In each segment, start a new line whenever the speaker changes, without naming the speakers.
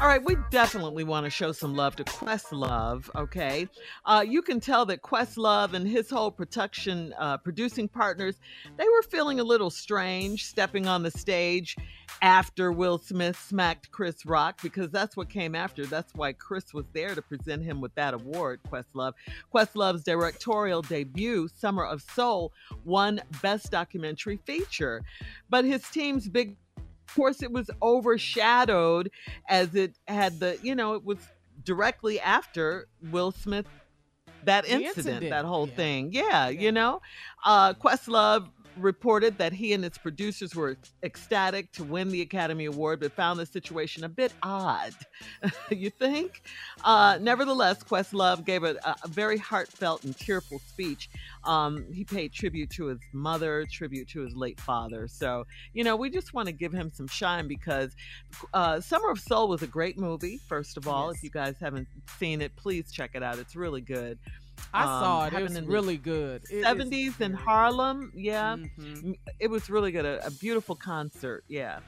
All right, we definitely want to show some love to Questlove. Okay, uh, you can tell that Questlove and his whole production uh, producing partners they were feeling a little strange stepping on the stage after Will Smith smacked Chris Rock because that's what came after. That's why Chris was there to present him with that award. Questlove, Questlove's directorial debut, Summer of Soul, won Best Documentary Feature, but his team's big course it was overshadowed as it had the you know it was directly after will smith that incident,
incident,
that whole
yeah.
thing. Yeah, you know? Uh questlove reported that he and its producers were ecstatic to win the academy award but found the situation a bit odd you think uh nevertheless questlove gave a, a very heartfelt and tearful speech um, he paid tribute to his mother, tribute to his late father. So, you know, we just want to give him some shine because uh, Summer of Soul was a great movie, first of all. If you guys haven't seen it, please check it out. It's really good.
I
Um,
saw it. It was really good.
70s in Harlem. Yeah.
Mhm.
It was really good. A, a beautiful concert. Yeah.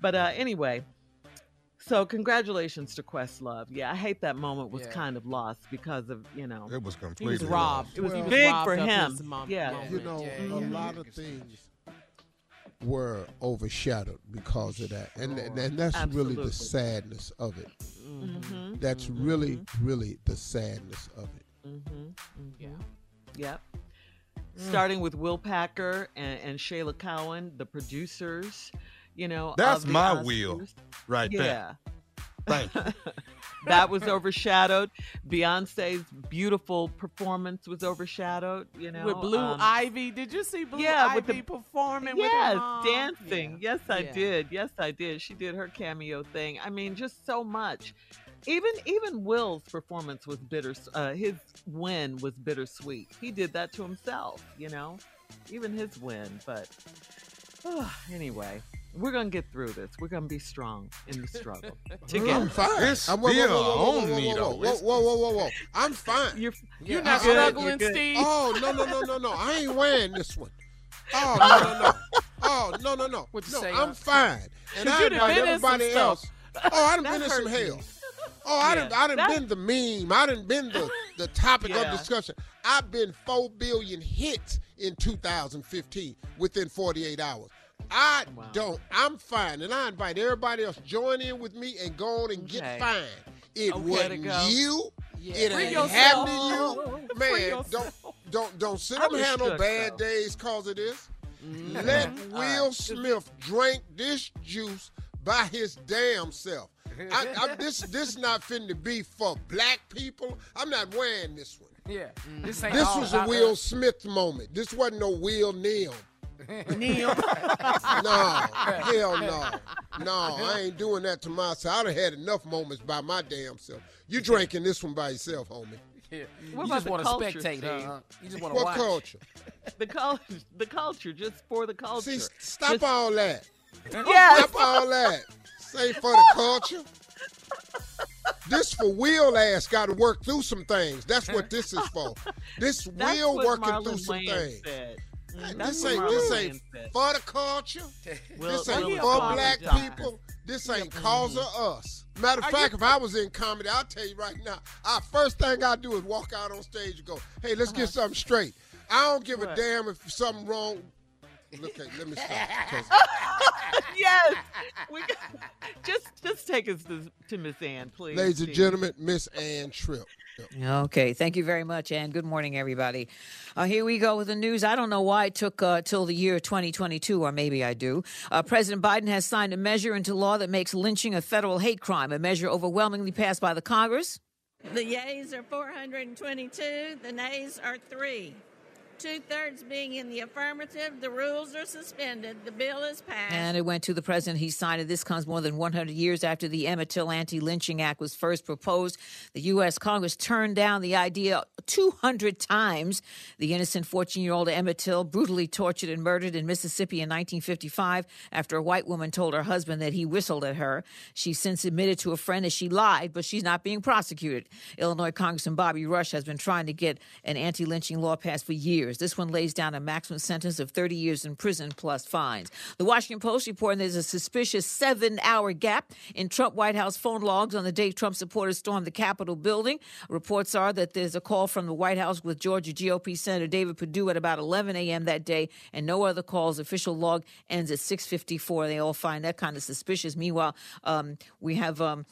But uh, anyway, so congratulations to Questlove. Yeah, I hate that moment was
Yeah.
kind of lost because of, you know,
It was
He
completely
was robbed.
It was
He
big
robbed
for him.
his mom-
Yeah.
moment.
You know,
Yeah,
a
yeah.
lot of things were overshadowed because of that, and and, and that's really the sadness of it.
hmm
That's really, really the sadness of it.
Hmm
Yeah.
Yep. Starting with Will Packer and, and Shayla Cowan, the producers, you know.
That's my
Oscars.
wheel right there.
Yeah.
Thank you.
that was overshadowed. Beyonce's beautiful performance was overshadowed, you know.
with Blue
um,
Ivy. Did you see Blue
yeah,
Ivy
with the-
performing
Yes,
her
dancing.
Yeah.
Yes, I
Yeah.
did. Yes, I did. She did her cameo thing. I mean, just so much. Even even Will's performance was bitter. Uh, his win was bittersweet. He did that to himself, you know. Even his win, but anyway, we're gonna get through this. We're gonna be strong in the struggle
I'm
together.
fine.
It's
I'm, whoa, whoa,
still
whoa, whoa,
on
whoa,
me,
whoa,
though.
Whoa, whoa, whoa, whoa, whoa! I'm fine.
You're
You're
Yeah,
not
I- I-
struggling,
good.
Steve.
Oh no, no, no, no, no! I ain't wearing this one. Oh no no no. Oh no no no.
What you
no,
say,
I'm fine. And I
You done
invite
been in some
everybody else. Oh, I done
That
been in some
hurt you.
hell. Oh, I done, I done
that-
been the meme. I done been the, the topic
Yeah.
of discussion. I've been 4 billion hits in 2015 within 48 hours. I don't. I'm fine. And I invite everybody else join in with me and go on and
Okay.
get fine. It
Okay,
wasn't you. It
Free
ain't
yourself.
happening to you. Man, don't don't don't sit up have no bad
though.
days cause of this.
Mm-hmm.
Let Will Smith drink this juice by his damn self. I, I, this this not finna be for black people. I'm not wearing this one.
Yeah. Mm-hmm. This ain't
This was a Will
us.
Smith moment. This wasn't no Will Neal. Neil. no, hell no. No, I ain't doing that to myself. I done had enough moments by my damn self. You drinking this one by yourself, homie.
Yeah.
What
you
about
just
the
want to
culture,
spectate,
Steve?
huh? You just want to
What
watch.
culture?
The culture, the culture, just for the culture.
See, stop
Just-
all that.
Yes.
Stop all that. Say for the culture. This for Will ass got to work through some things. That's what this is for. This
That's
Will working
Marlon
through some
Wayans
things.
said. Mm,
This ain't this
Wayans
ain't
said.
for the culture.
Will-
this ain't for black
apologized.
people. This ain't cause of us. Matter of fact, if I was in comedy, I'll tell you right now, I first thing I do is walk out on stage and go, "Hey, let's get something straight." I don't give a damn if something wrong. Look, at, let me stop.
yes. We got, just just take us to, to Miss Ann, please.
Ladies and gentlemen, Miss Ann Tripp.
Okay, thank you very much, and good morning, everybody. Uh, here we go with the news. I don't know why it took uh, till the year 2022, or maybe I do. Uh, President Biden has signed a measure into law that makes lynching a federal hate crime, a measure overwhelmingly passed by the Congress.
The yeas are 422, the nays are three. Two thirds being in the affirmative, the rules are suspended, the bill is passed.
And it went to the president. He signed it. This comes more than 100 years after the Emmett Till Anti Lynching Act was first proposed. The U.S. Congress turned down the idea 200 times. The innocent 14 year old Emmett Till, brutally tortured and murdered in Mississippi in 1955 after a white woman told her husband that he whistled at her. She since admitted to a friend that she lied, but she's not being prosecuted. Illinois Congressman Bobby Rush has been trying to get an anti lynching law passed for years. This one lays down a maximum sentence of 30 years in prison plus fines. The Washington Post reporting there's a suspicious seven hour gap in Trump White House phone logs on the day Trump supporters stormed the Capitol building. Reports are that there's a call from the White House with Georgia GOP Senator David Perdue at about 11 a.m. that day, and no other calls. Official log ends at 6:54. They all find that kind of suspicious. Meanwhile, um, we have. Um,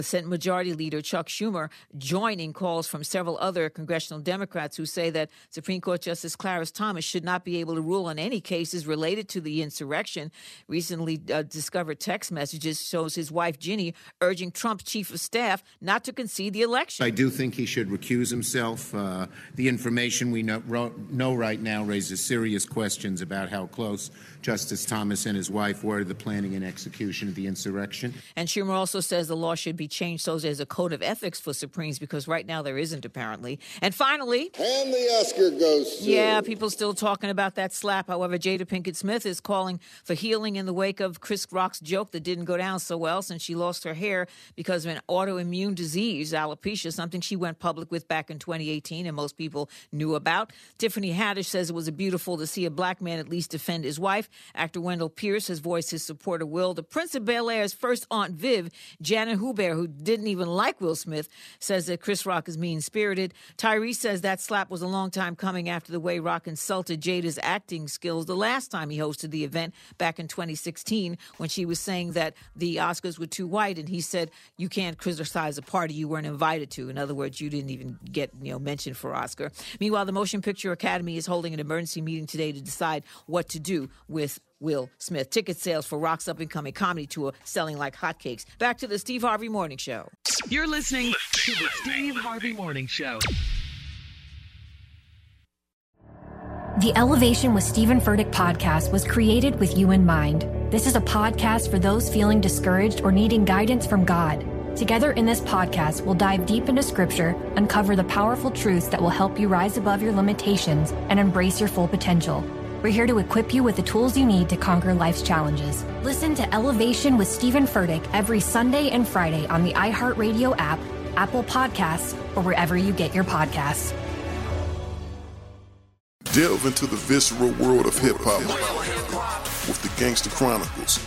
Senate Majority Leader Chuck Schumer joining calls from several other congressional Democrats who say that Supreme Court Justice Clarence Thomas should not be able to rule on any cases related to the insurrection. Recently uh, discovered text messages shows his wife Ginni urging Trump's chief of staff not to concede the election.
I do think he should recuse himself. Uh, the information we know, know right now raises serious questions about how close Justice Thomas and his wife were to the planning and execution of the insurrection.
And Schumer also says the law should be changed so there's a code of ethics for Supremes because right now there isn't apparently. And finally,
And the Oscar goes to.
Yeah, people still talking about that slap. However, Jada Pinkett Smith is calling for healing in the wake of Chris Rock's joke that didn't go down so well since she lost her hair because of an autoimmune disease, alopecia, something she went public with back in 2018 and most people knew about. Tiffany Haddish says it was beautiful to see a black man at least defend his wife. Actor Wendell Pierce has voiced his support of Will. The Prince of Bel Air's first Aunt Viv, Janet Hubert, who didn't even like Will Smith, says that Chris Rock is mean spirited. Tyrese says that slap was a long time coming after the way Rock insulted Jada's acting skills the last time he hosted the event back in 2016 when she was saying that the Oscars were too white and he said you can't criticize a party you weren't invited to. In other words, you didn't even get you know mentioned for Oscar. Meanwhile, the Motion Picture Academy is holding an emergency meeting today to decide what to do with Will Smith. Ticket sales for Rock's up and coming comedy tour selling like hotcakes. Back to the Steve Harvey Morning Show.
You're listening to the Steve Harvey Morning Show.
The Elevation with Stephen Furtick podcast was created with you in mind. This is a podcast for those feeling discouraged or needing guidance from God. Together in this podcast, we'll dive deep into scripture, uncover the powerful truths that will help you rise above your limitations and embrace your full potential. We're here to equip you with the tools you need to conquer life's challenges. Listen to Elevation with Stephen Furtick every Sunday and Friday on the iHeartRadio app, Apple Podcasts, or wherever you get your podcasts.
Delve into the visceral world of hip hop with the Gangster Chronicles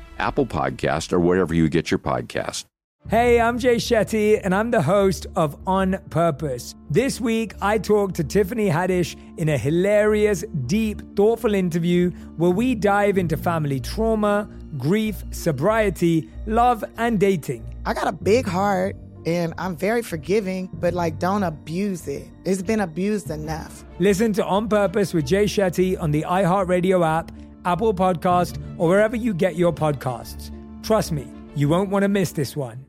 Apple Podcast, or wherever you get your podcast.
Hey, I'm Jay Shetty, and I'm the host of On Purpose. This week, I talked to Tiffany Haddish in a hilarious, deep, thoughtful interview where we dive into family trauma, grief, sobriety, love, and dating.
I got a big heart and I'm very forgiving, but like don't abuse it. It's been abused enough.
Listen to On Purpose with Jay Shetty on the iHeartRadio app, Apple Podcast, or wherever you get your podcasts. Trust me, you won't want to miss this one.